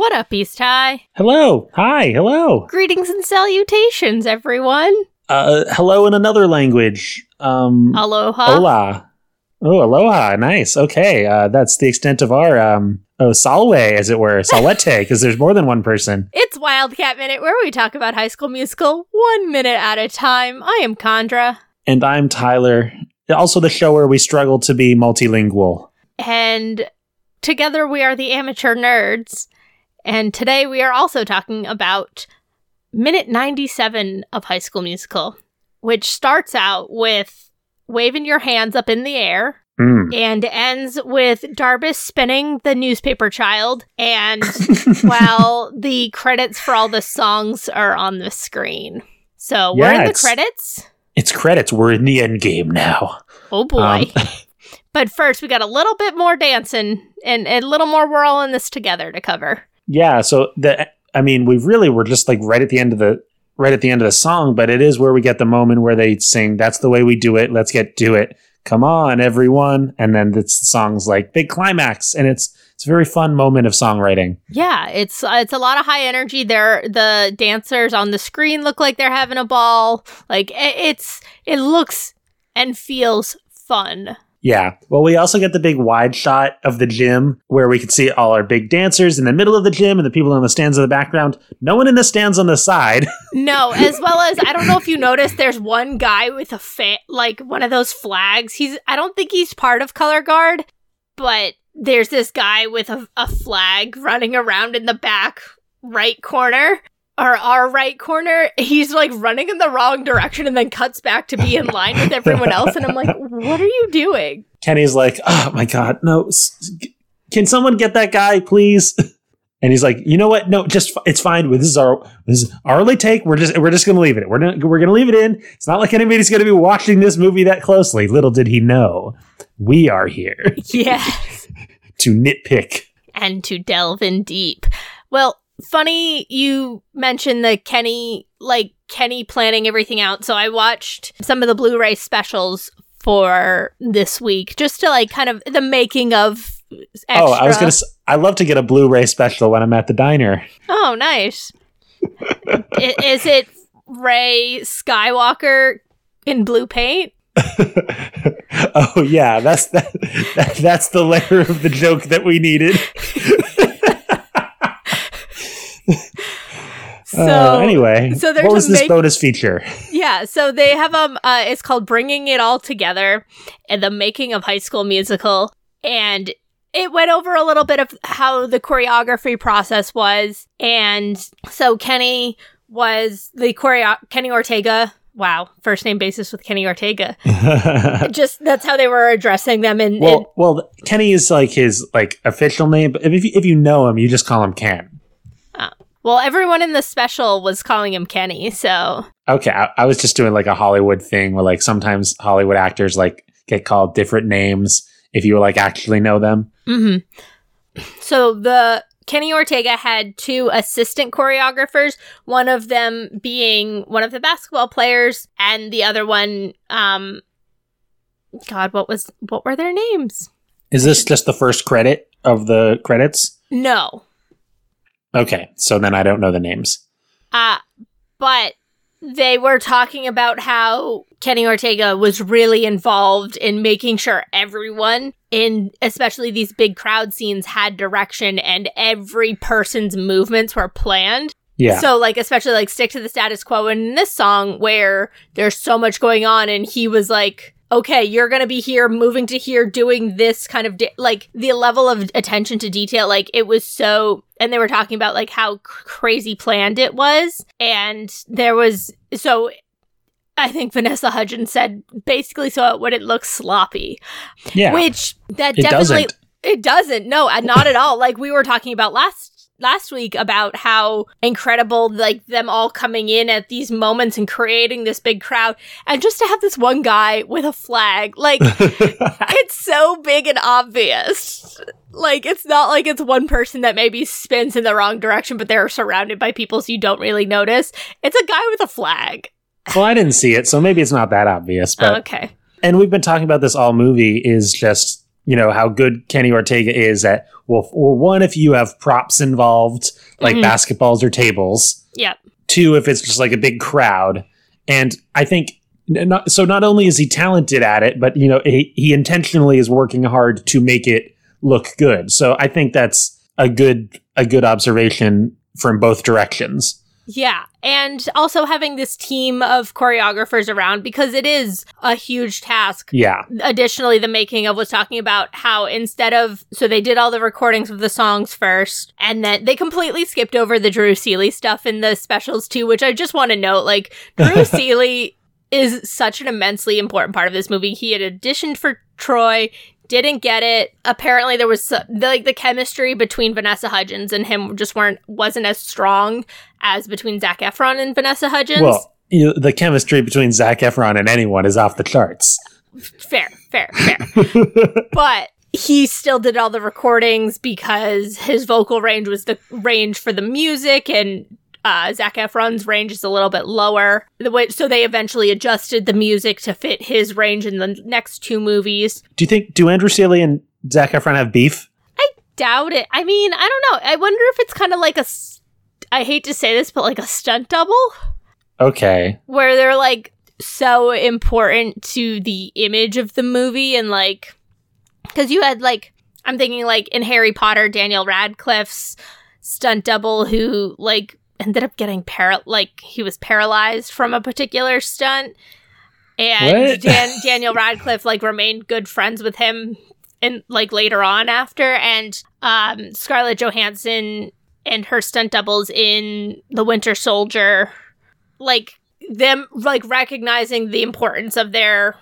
What up, East High? Hello. Hi. Hello. Greetings and salutations, everyone. Uh, hello in another language. Um, Aloha. Hola. Oh, aloha. Nice. Okay. Uh, that's the extent of our, um, oh, salve, as it were. Salvete, because there's more than one person. It's Wildcat Minute, where we talk about High School Musical one minute at a time. I am Condra. And I'm Tyler. Also, the show where we struggle to be multilingual. And together we are the amateur nerds. And today we are also talking about minute 97 of High School Musical, which starts out with waving your hands up in the air Mm. and ends with Darbus spinning the newspaper child, and while the credits for all the songs are on the screen. So we're Yeah, in the credits. It's credits. We're in the end game now. Oh boy. Um, but first, we got a little bit more dancing and a little more we're all in this together to cover. Yeah, so the I mean, we really were just like right at the end of the right at the end of the song, but it is where we get the moment where they sing, "That's the way we do it. Let's get do it. Come on, everyone!" And then it's the song's like big climax, and it's it's a very fun moment of songwriting. Yeah, it's uh, it's a lot of high energy. There, the dancers on the screen look like they're having a ball. Like i- it's it looks and feels fun. Yeah. Well, we also get the big wide shot of the gym where we can see all our big dancers in the middle of the gym and the people in the stands in the background. No one in the stands on the side. No, as well as I don't know if you noticed, there's one guy with a fa- like one of those flags. He's I don't think he's part of Color Guard, but there's this guy with a, a flag running around in the back right corner or our right corner. He's like running in the wrong direction and then cuts back to be in line with everyone else. And I'm like, what are you doing? Kenny's like, "Oh my god, no! Can someone get that guy, please?" And he's like, "You know what? No, just f- it's fine. This is our this is our only take. We're just we're just gonna leave it. We're gonna we're gonna leave it in. It's not like anybody's gonna be watching this movie that closely. Little did he know, we are here Yes. to nitpick. and to delve in deep. Well, funny you mentioned the Kenny, like Kenny planning everything out. So I watched some of the Blu ray specials for this week just to like kind of the making of. Extra. Oh, I was gonna. s- I love to get a Blu-ray special when I'm at the diner. Oh, nice. Is it Rey Skywalker in blue paint? oh yeah, that's that, that. That's the layer of the joke that we needed. So Uh, anyway, so what was this make- bonus feature? Yeah, so they have um uh it's called Bringing It All Together and the making of High School Musical and it went over a little bit of how the choreography process was and so Kenny was the choreo Kenny Ortega wow first name basis with Kenny Ortega just that's how they were addressing them and, well, well, Kenny is like his like official name, but if you, if you know him, you just call him Ken. Well everyone in the special was calling him Kenny so Okay, I, I was just doing like a Hollywood thing where like sometimes Hollywood actors like get called different names if you like actually know them. hmm So the Kenny Ortega had two assistant choreographers, one of them being one of the basketball players, and the other one, um, God, what was what were their names? Is this just the first credit of the credits? No, Okay, so then I don't know the names. uh, but they were talking about how Kenny Ortega was really involved in making sure everyone in especially these big crowd scenes had direction and every person's movements were planned. Yeah, So like especially like stick to the status quo in this song where there's so much going on and he was like okay you're going to be here moving to here doing this kind of di- like the level of attention to detail like it was so and they were talking about like how cr- crazy planned it was and there was so I think Vanessa Hudgens said basically so it wouldn't look sloppy yeah. which that it definitely doesn't. it doesn't. No, not at all. Like we were talking about last last week about how incredible like them all coming in at these moments and creating this big crowd and just to have this one guy with a flag like it's so big and obvious. Like it's not like it's one person that maybe spins in the wrong direction but they're surrounded by people so you don't really notice. It's a guy with a flag. well, I didn't see it, so maybe it's not that obvious. But okay. and we've been talking about this all movie is just you know how good Kenny Ortega is at well, well one if you have props involved like Mhm. basketballs or tables, Yeah. two if it's just like a big crowd, and I think not, so. Not only is he talented at it, but you know he, he intentionally is working hard to make it look good. So I think that's a good a good observation from both directions. Yeah. And also having this team of choreographers around because it is a huge task. Yeah, Additionally, the making of was talking about how instead of, so they did all the recordings of the songs first, and then they completely skipped over the Drew Seeley stuff in the specials too, which I just want to note. Like, Drew Seeley is such an immensely important part of this movie. He had auditioned for Troy, didn't get it. Apparently, there was the, like the chemistry between Vanessa Hudgens and him just weren't wasn't as strong as between Zac Efron and Vanessa Hudgens. well, you the chemistry between Zac Efron and anyone is off the charts. fair, fair, fair. but he still did all the recordings because his vocal range was the range for the music and uh, Zac Efron's range is a little bit lower. The way, so they eventually adjusted the music to fit his range in the next two movies. Do you think do Andrew Seeley and Zac Efron have beef? I doubt it. I mean, I don't know. I wonder if it's kind of like a. I hate to say this, but like a stunt double? Okay. where they're like so important to the image of the movie and like because you had like i'm thinking like in harry potter daniel radcliffe's stunt double who like ended up getting par like he was paralyzed from a particular stunt. And Dan- daniel radcliffe like remained good friends with him and like later on after. And um scarlett johansson and her stunt doubles in the winter soldier like them like recognizing the importance of their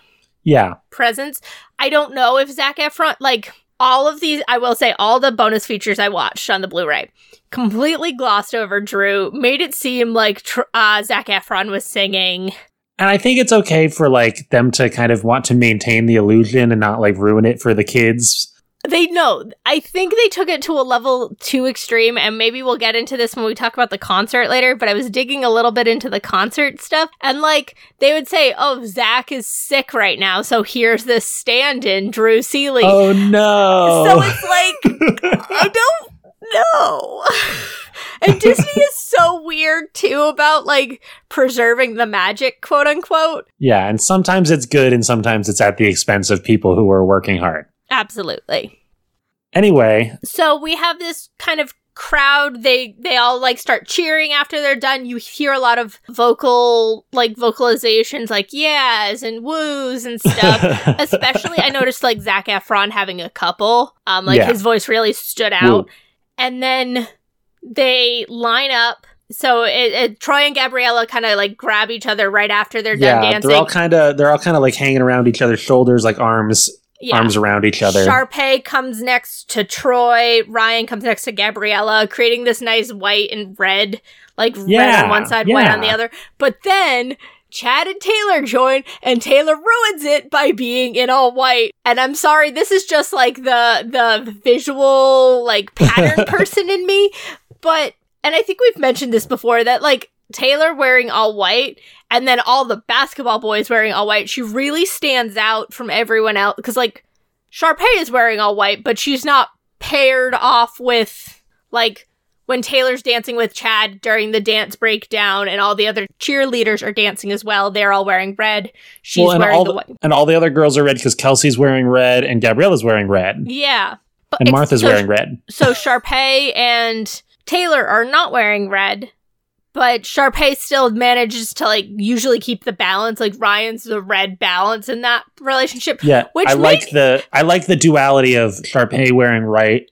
Yeah. presence. I don't know if Zac Efron like all of these I will say all the bonus features I watched on the Blu-ray completely glossed over Drew, made it seem like tr- uh, Zac Efron was singing. And I think it's okay for like them to kind of want to maintain the illusion and not like ruin it for the kids. They know. I think they took it to a level too extreme, and maybe we'll get into this when we talk about the concert later. But I was digging a little bit into the concert stuff, and like they would say, "Oh, Zac is sick right now, so here's this stand-in, Drew Seeley." Oh no. So it's like I don't know. and Disney is so weird too about like preserving the magic, quote unquote. yeah, and sometimes it's good and sometimes it's at the expense of people who are working hard. Absolutely. Anyway, So we have this kind of crowd. They they all like start cheering after they're done. You hear a lot of vocal like vocalizations like yes and woos and stuff. Especially i noticed like zac efron having a couple. Um like Yeah. his voice really stood out. And then they line up. So it, it, troy and gabriella kind of like grab each other right after they're done yeah, dancing they're all kind of they're all kind of like hanging around each other's shoulders, like arms yeah. arms around each other. Sharpay comes next to Troy. Ryan comes next to Gabriella, creating this nice white and red, like red on one side, white on the other. But then Chad and Taylor join, and Taylor ruins it by being in all white. And I'm sorry, this is just like the the visual like pattern person in me, but and I think we've mentioned this before that like Taylor wearing all white and then all the basketball boys wearing all white, she really stands out from everyone else because like Sharpay is wearing all white, but she's not paired off with like when Taylor's dancing with Chad during the dance breakdown and all the other cheerleaders are dancing as well. They're all wearing red. She's Well, wearing all the the, white. and all the other girls are red because Kelsey's wearing red and Gabriella's wearing red Yeah. But and Martha's so- wearing red. So Sharpay and Taylor are not wearing red, but Sharpay still manages to like usually keep the balance. Like Ryan's the red balance in that relationship. Yeah, Which I like the I like the duality of Sharpay wearing right,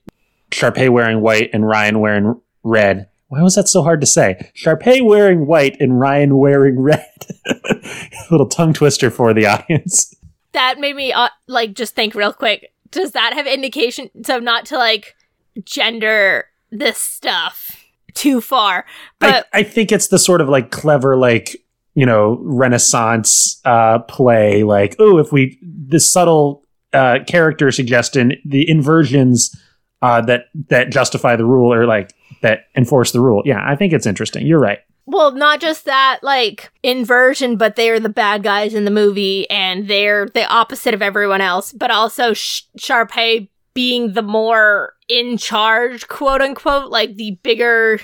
Sharpay wearing white, and Ryan wearing red. Why was that so hard to say? Sharpay wearing white and Ryan wearing red. Little tongue twister for the audience. That made me uh, like just think real quick. Does that have indication? So not to like gender this stuff too far, but I, I think it's the sort of like clever, like you know, Renaissance uh, play. Like, oh, if we the subtle uh, character suggestion, the inversions uh, that that justify the rule or like that enforce the rule. Yeah, I think it's interesting. You're right. well, not just that, like inversion, but they're the bad guys in the movie, and they're the opposite of everyone else. But also Sh- Sharpay being the more in charge, quote unquote, like the bigger,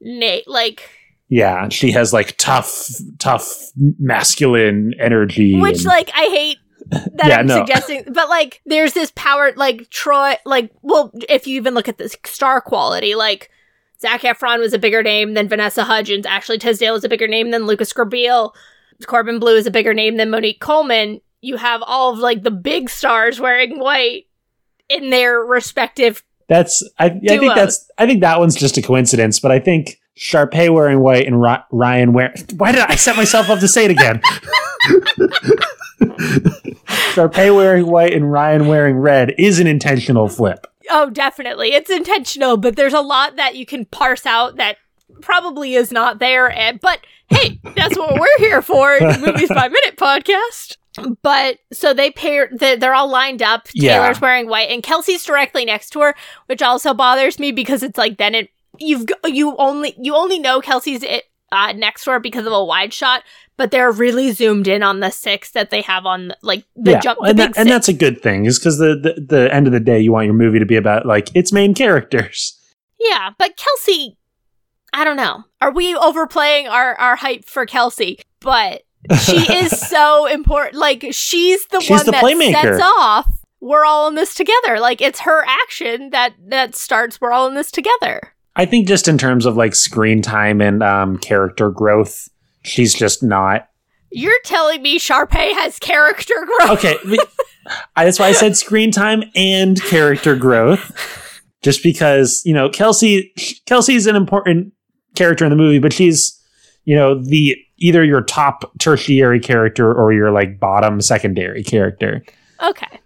na- like Yeah, she has like tough, tough masculine energy. which and- like I hate that Yeah, I'm no. suggesting, but like there's this power, like Troy, like well, if you even look at the star quality, like Zac Efron was a bigger name than Vanessa Hudgens, Ashley Tisdale is a bigger name than Lucas Grabeel, Corbin Bleu is a bigger name than Monique Coleman. You have all of like the big stars wearing white in their respective. That's I, I think that's I think that one's just a coincidence, but I think Sharpay wearing white and Ry- Ryan wearing why did I set myself up to say it again? Sharpay wearing white and Ryan wearing red is an intentional flip. Oh, definitely, it's intentional, but there's a lot that you can parse out that probably is not there. And but hey, that's what we're here for, the Movies by Minute podcast. But so they pair, they- they're all lined up. Yeah. Taylor's wearing white, and Kelsey's directly next to her, which also bothers me because it's like then it you've you only you only know Kelsey's it, uh, next to her because of a wide shot, but they're really zoomed in on the six that they have on like the yeah, jump. The and, that, and that's a good thing, is because the, the the end of the day, you want your movie to be about like its main characters. Yeah, but Kelsey, I don't know. Are we overplaying our our hype for Kelsey? But she is so important. Like she's the She's one the that playmaker. sets off. We're all in this together. Like it's her action that that starts. We're all in this together. I think just in terms of like screen time and um, character growth, she's just not You're telling me Sharpay has character growth? okay. that's why I said screen time and character growth. Just because you know Kelsey, Kelsey's an important character in the movie, but she's you know the either your top tertiary character or your like bottom secondary character. Okay,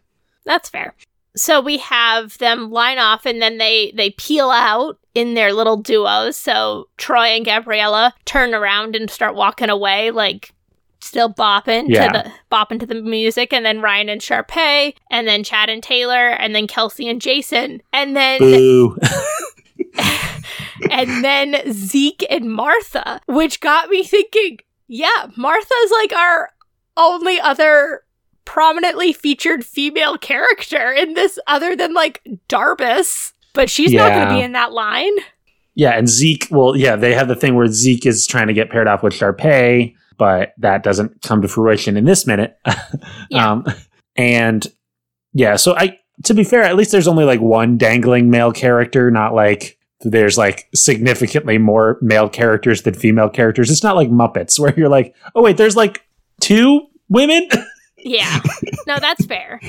that's fair. So we have them line off, and then they they peel out in their little duos. So Troy and Gabriella turn around and start walking away, like still bopping Yeah. to the bopping to the music, and then Ryan and Sharpay, and then Chad and Taylor, and then Kelsey and Jason, and then! and then Zeke and Martha, which got me thinking, yeah, Martha's like our only other prominently featured female character in this other than like Darbus. But she's not going to be in that line. yeah, and Zeke. Well, yeah, they have the thing where Zeke is trying to get paired off with Sharpay, but that doesn't come to fruition in this minute. Yeah. um, and yeah, so I to be fair, at least there's only like one dangling male character, not like there's like significantly more male characters than female characters. It's not like Muppets where you're like, oh wait, there's like two women. Yeah. no, that's fair.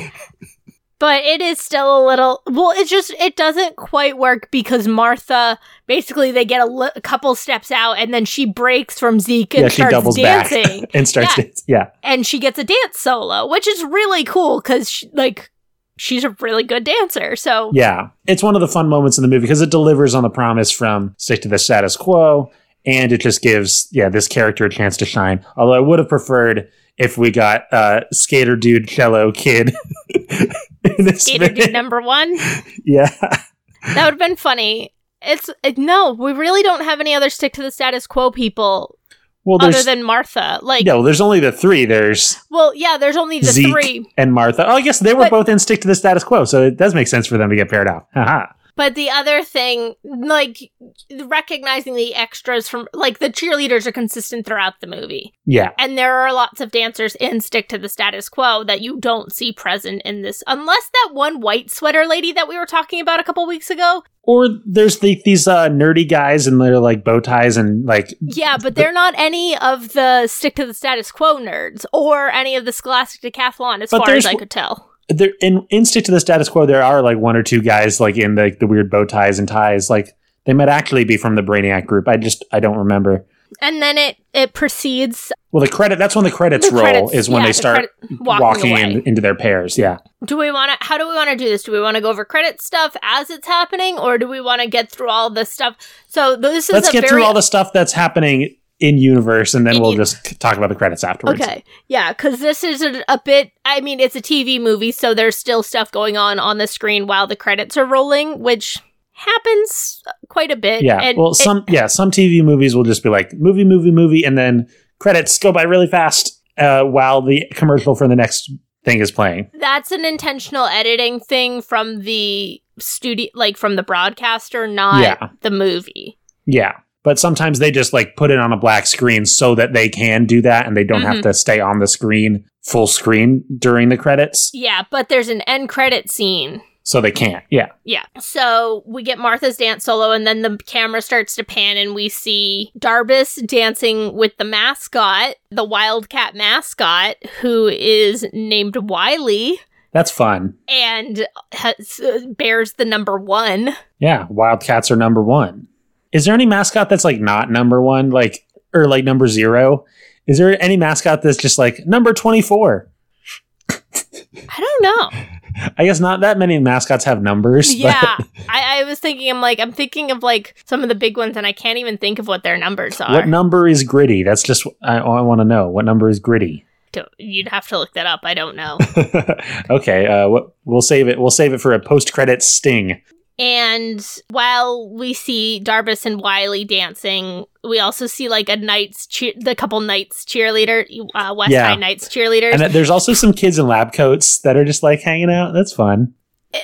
But it is still a little well, it just it doesn't quite work because Martha basically they get a, li- a couple steps out and then she breaks from Zeke and yeah, she starts doubles dancing. back and starts. Yeah. dancing. Yeah, and she gets a dance solo, which is really cool because like she's a really good dancer. So yeah. It's one of the fun moments in the movie because it delivers on the promise from stick to the status quo, and it just gives yeah this character a chance to shine. Although I would have preferred if we got uh, skater dude cello kid. in this skater dude number one, Yeah. that would have been funny. It's it, no, we really don't have any other stick to the status quo people Well, other than Martha. Like, no, there's only the three. There's well, yeah, there's only the Zeke three, and Martha. Oh, I guess they were But- both in stick to the status quo, so it does make sense for them to get paired off. Haha. But the other thing, like recognizing the extras from, like the cheerleaders are consistent throughout the movie. Yeah. And there are lots of dancers in Stick to the Status Quo that you don't see present in this, unless that one white sweater lady that we were talking about a couple weeks ago. Or there's the, these uh, nerdy guys and they're like bow ties and like Yeah, but they're not any of the Stick to the Status Quo nerds or any of the Scholastic Decathlon, as far as I could tell. There in in stick to the status quo. There are like one or two guys like in the the weird bow ties and ties. Like they might actually be from the Brainiac group. I just I don't remember. And then it it proceeds. Well, the credit that's when the credits The roll credits- is when yeah, they the start credit- walking walking, in, into their pairs. Yeah. Do we want to? How do we want to do this? Do we want to go over credit stuff as it's happening, or do we want to get through all this stuff? So this is Let's get very through all the stuff that's happening in universe, and then In we'll just talk about the credits afterwards. Okay. Yeah, because this is a, a bit. I mean, it's a TV movie, so there's still stuff going on on the screen while the credits are rolling, which, happens quite a bit. Yeah. and well, it- some yeah, some TV movies will just be like movie, movie, movie, and then credits go by really fast uh, while the commercial for the next thing is playing. that's an intentional editing thing from the studio, like from the broadcaster, not Yeah. the movie. Yeah. But sometimes they just like put it on a black screen so that they can do that and they don't have Mhm. to stay on the screen full screen during the credits. Yeah, but there's an end credit scene. So they can't. Yeah. Yeah. So we get Martha's dance solo, and then the camera starts to pan, and we see Darbus dancing with the mascot, the Wildcat mascot, who is named Wiley That's fun. and has, uh, bears the number one. Yeah. Wildcats are number one. Is there any mascot that's like not number one? Like, or like number zero? Is there any mascot that's just like number 24? I don't know. I guess not that many mascots have numbers. Yeah. I, I was thinking, I'm like, I'm thinking of like some of the big ones, and I can't even think of what their numbers are. what number is gritty? That's just I, I want to know. What number is gritty? You'd have to look that up. I don't know. okay, uh, we'll save it. We'll save it for a post-credit sting. And while we see Darbus and Wiley dancing, we also see like a Knights, cheer- the couple Knights cheerleader, uh, West Yeah. High Knights cheerleaders. And there's also some kids in lab coats that are just like hanging out. That's fun.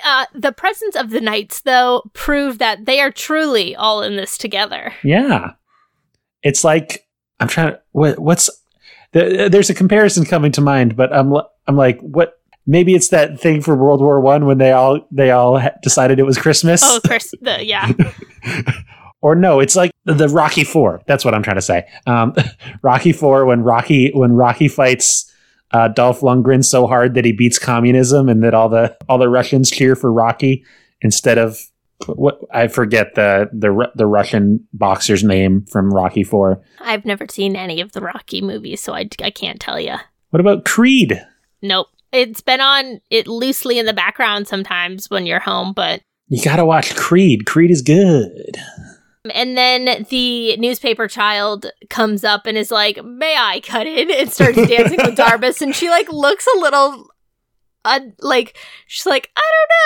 uh, the presence of the Knights, though, prove that they are truly all in this together. Yeah, it's like I'm trying. to What, what's the, there's a comparison coming to mind, but I'm I'm like what. Maybe it's that thing for World War One when they all they all decided it was Christmas. Oh, Chris, the, yeah. or no, it's like the, the Rocky Four. That's what I'm trying to say. Um, Rocky Four when Rocky when Rocky fights uh, Dolph Lundgren so hard that he beats communism, and that all the all the Russians cheer for Rocky instead of what I forget the the the Russian boxer's name from Rocky Four. I've never seen any of the Rocky movies, so I, I can't tell you. What about Creed? Nope. It's been on it loosely in the background sometimes when you're home, but You gotta watch Creed. Creed is good. And then the newspaper child comes up and is like, "May I cut in?" and starts dancing with Darbus, and she like looks a little, uh, like she's like, "I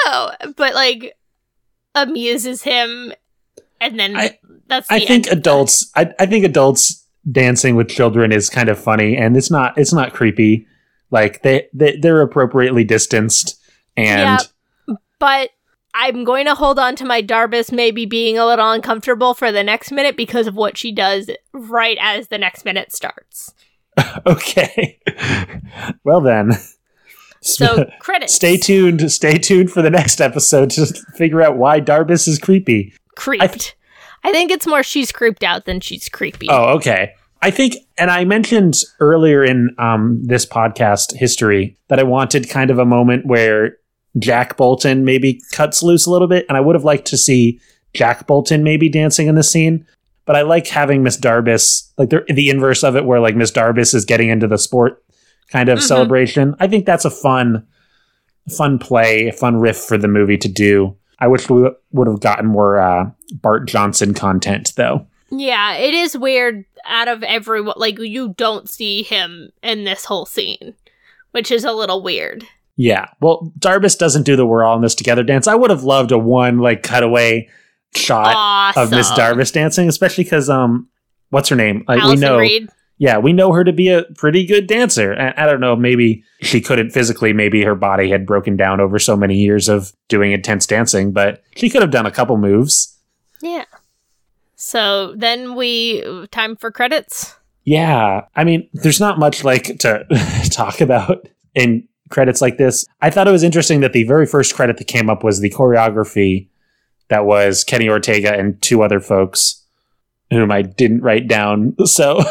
don't know," but like amuses him, and then I- that's the I think adults. I, I think adults dancing with children is kind of funny, and it's not. It's not creepy. Like they, they they're appropriately distanced, and Yeah. But I'm going to hold on to my Darbus maybe being a little uncomfortable for the next minute because of what she does right as the next minute starts. okay. well then, So credits. stay tuned. Stay tuned for the next episode to figure out why Darbus is creepy. creeped. I, think it's more she's creeped out than she's creepy. Oh, okay. I think, and I mentioned earlier in um, this podcast history that I wanted kind of a moment where Jack Bolton maybe cuts loose a little bit, and I would have liked to see Jack Bolton maybe dancing in the scene. But I like having Miss Darbus, like the, the inverse of it, where like Miss Darbus is getting into the sport kind of Mhm. celebration. I think that's a fun, fun play, a fun riff for the movie to do. I wish we would have gotten more uh, Bart Johnson content, though. Yeah, it is weird out of everyone. Like, you don't see him in this whole scene, which is a little weird. Yeah. Well, Darbus doesn't do the "We're all in this together" dance. I would have loved a one like cutaway shot Awesome. of Miss Darbus dancing, especially because um, what's her name? Like Alyson we know, Reed. yeah, we know her to be a pretty good dancer. And I don't know, maybe she couldn't physically. Maybe her body had broken down over so many years of doing intense dancing, but she could have done a couple moves. Yeah. So then we time for credits. Yeah, I mean, there's not much like to talk about in credits like this. I thought it was interesting that the very first credit that came up was the choreography that was Kenny Ortega and two other folks whom I didn't write down. So,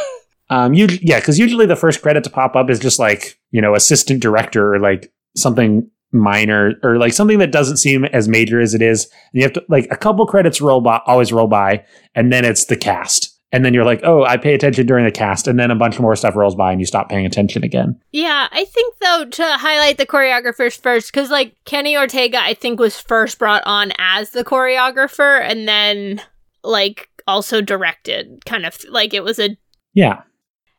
um, you yeah, because usually the first credit to pop up is just like you know assistant director or like something minor or like something that doesn't seem as major as it is. And you have to like a couple credits roll by, always roll by, and then it's the cast. And then you're like, oh, I pay attention during the cast, and then a bunch more stuff rolls by, and you stop paying attention again. Yeah, I think though to highlight the choreographers first, because like Kenny Ortega, I think was first brought on as the choreographer, and then like also directed, kind of like it was a Yeah,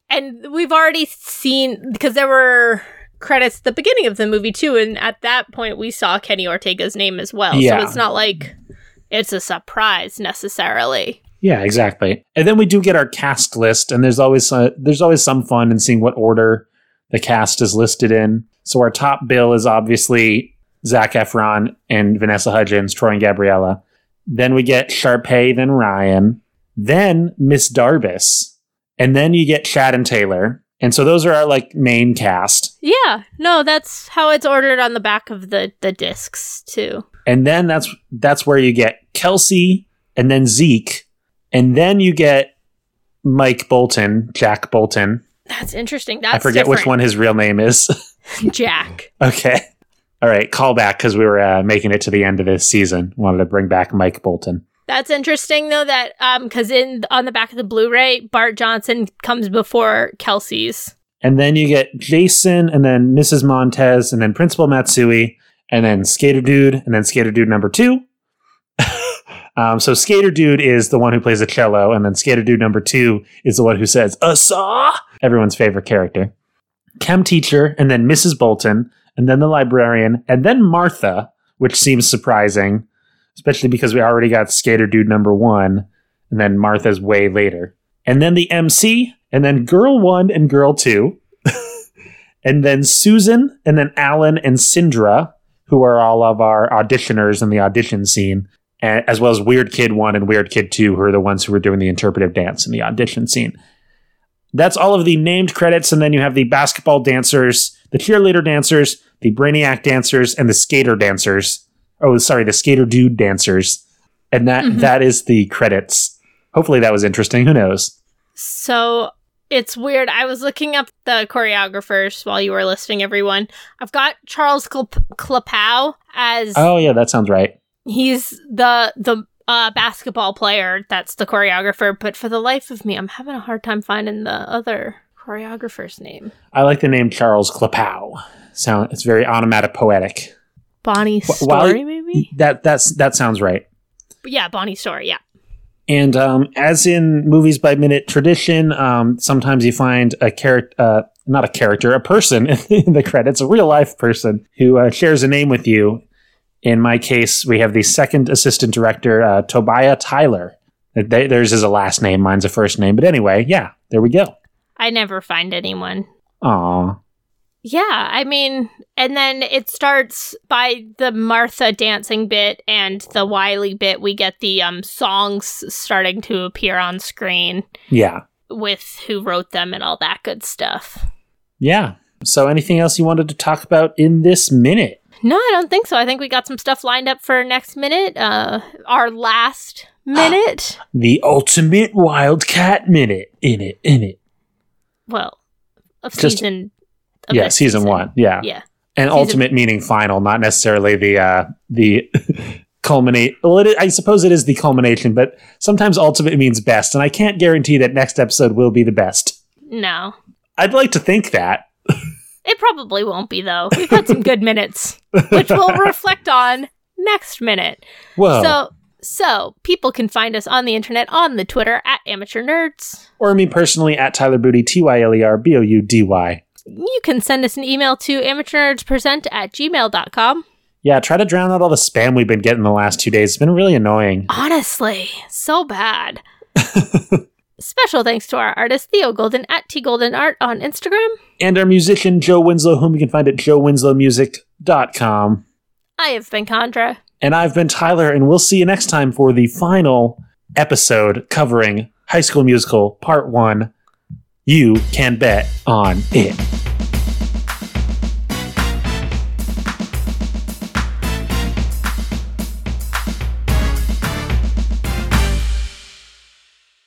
and we've already seen because there were credits the beginning of the movie too and at that point we saw kenny ortega's name as well Yeah. so it's not like it's a surprise necessarily. Yeah, exactly. And then we do get our cast list, and there's always uh, there's always some fun in seeing what order the cast is listed in. So our top bill is obviously Zac Efron and Vanessa Hudgens, Troy and Gabriella. Then we get Sharpay, then Ryan, then Miss Darbus, and then you get Chad and Taylor. And so those are our like main cast. Yeah, no, that's how it's ordered on the back of the the discs too. And then that's that's where you get Kelsey and then Zeke, and then you get Mike Bolton, Jack Bolton. That's interesting. That's I forget which one his real name is. Jack. okay. All right, call back because we were uh, making it to the end of this season. Wanted to bring back Mike Bolton. That's interesting though that um because in on the back of the Blu-ray, Bart Johnson comes before Kelsey's. And then you get Jason, and then Mrs. Montez, and then Principal Matsui, and then Skater Dude, and then Skater Dude number two. um, so Skater Dude is the one who plays the cello, and then Skater Dude number two is the one who says "Asa," everyone's favorite character. Chem teacher, and then Mrs. Bolton, and then the librarian, and then Martha, which seems surprising, especially because we already got Skater Dude number one, and then Martha's way later. And then the MC, and then Girl One and Girl Two, and then Susan, and then Alan and Sindra, who are all of our auditioners in the audition scene, as well as Weird Kid One and Weird Kid Two, who are the ones who were doing the interpretive dance in the audition scene. That's all of the named credits, and then you have the basketball dancers, the cheerleader dancers, the brainiac dancers, and the skater dancers. Oh, sorry, the skater dude dancers. And that Mhm. that is the credits. Hopefully that was interesting. Who knows? So it's weird. I was looking up the choreographers while you were listing everyone. I've got Charles Klep- as Oh yeah, that sounds right. he's the the uh, basketball player that's the choreographer. But for the life of me, I'm having a hard time finding the other choreographer's name. I like the name Charles Klapow. Sound it's very onomatopoetic. Bonnie Story, maybe. That that's that sounds right. But yeah, Bonnie Story. Yeah. And um, as in movies by minute tradition, um, sometimes you find a character, uh, not a character, a person in the credits, a real life person who uh, shares a name with you. In my case, we have the second assistant director, uh, Tobiah Tyler. They, theirs is a last name, mine's a first name. But anyway, yeah, there we go. I never find anyone. Aw. Yeah, I mean, and then it starts by the Martha dancing bit and the Wiley bit. We get the um songs starting to appear on screen Yeah. with who wrote them and all that good stuff. Yeah. So anything else you wanted to talk about in this minute? No, I don't think so. I think we got some stuff lined up for next minute. Uh, our last minute. The ultimate Wildcat minute. In it, in it. well, of Just- season. Yeah, this season, one. Yeah. Yeah. and Season- ultimate meaning final, not necessarily the uh, the culminate. Well, it, I suppose it is the culmination, but sometimes ultimate means best, and I can't guarantee that next episode will be the best. No, I'd like to think that. it probably won't be though. We've had some good minutes, which we'll reflect on next minute. Whoa! So, so people can find us on the internet on the Twitter at Amateur Nerds. or me personally at Tyler Boudy T Y L E R B O U D Y. You can send us an email to amateurnerdspresent at gmail.com. Yeah, try to drown out all the spam we've been getting the last two days. It's been really annoying. Honestly, so bad. Special thanks to our artist Theo Golden at T Golden Art on Instagram. And our musician Joe Winslow, whom you can find at joewinslowmusic.com. I have been Condra. And I've been Tyler, and we'll see you next time for the final episode covering High School Musical Part 1. You can bet on it.